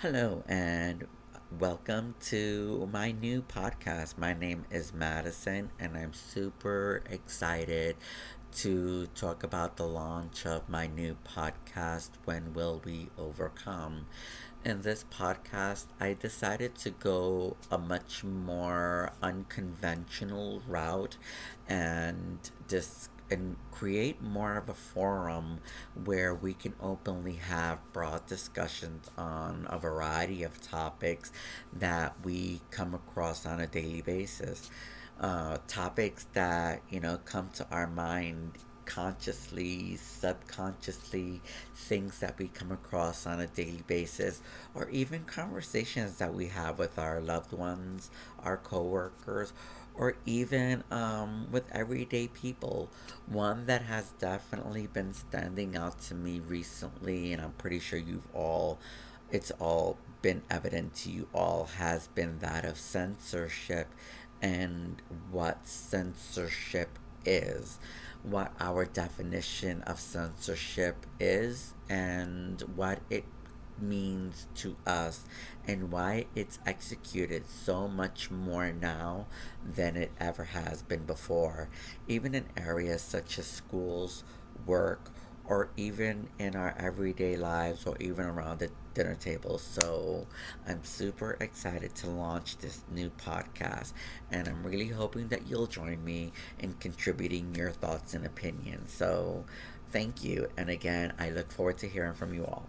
Hello, and welcome to my new podcast. My name is Madison, and I'm super excited to talk about the launch of my new podcast, When Will We Overcome? In this podcast, I decided to go a much more unconventional route and discuss and create more of a forum where we can openly have broad discussions on a variety of topics that we come across on a daily basis. Uh, topics that you know come to our mind consciously, subconsciously, things that we come across on a daily basis, or even conversations that we have with our loved ones, our coworkers, or even um, with everyday people. One that has definitely been standing out to me recently, and I'm pretty sure you've all, it's all been evident to you all, has been that of censorship and what censorship is, what our definition of censorship is, and what it means to us and why it's executed so much more now than it ever has been before, even in areas such as schools, work, or even in our everyday lives or even around the dinner table. So I'm super excited to launch this new podcast and I'm really hoping that you'll join me in contributing your thoughts and opinions. So thank you. And again, I look forward to hearing from you all.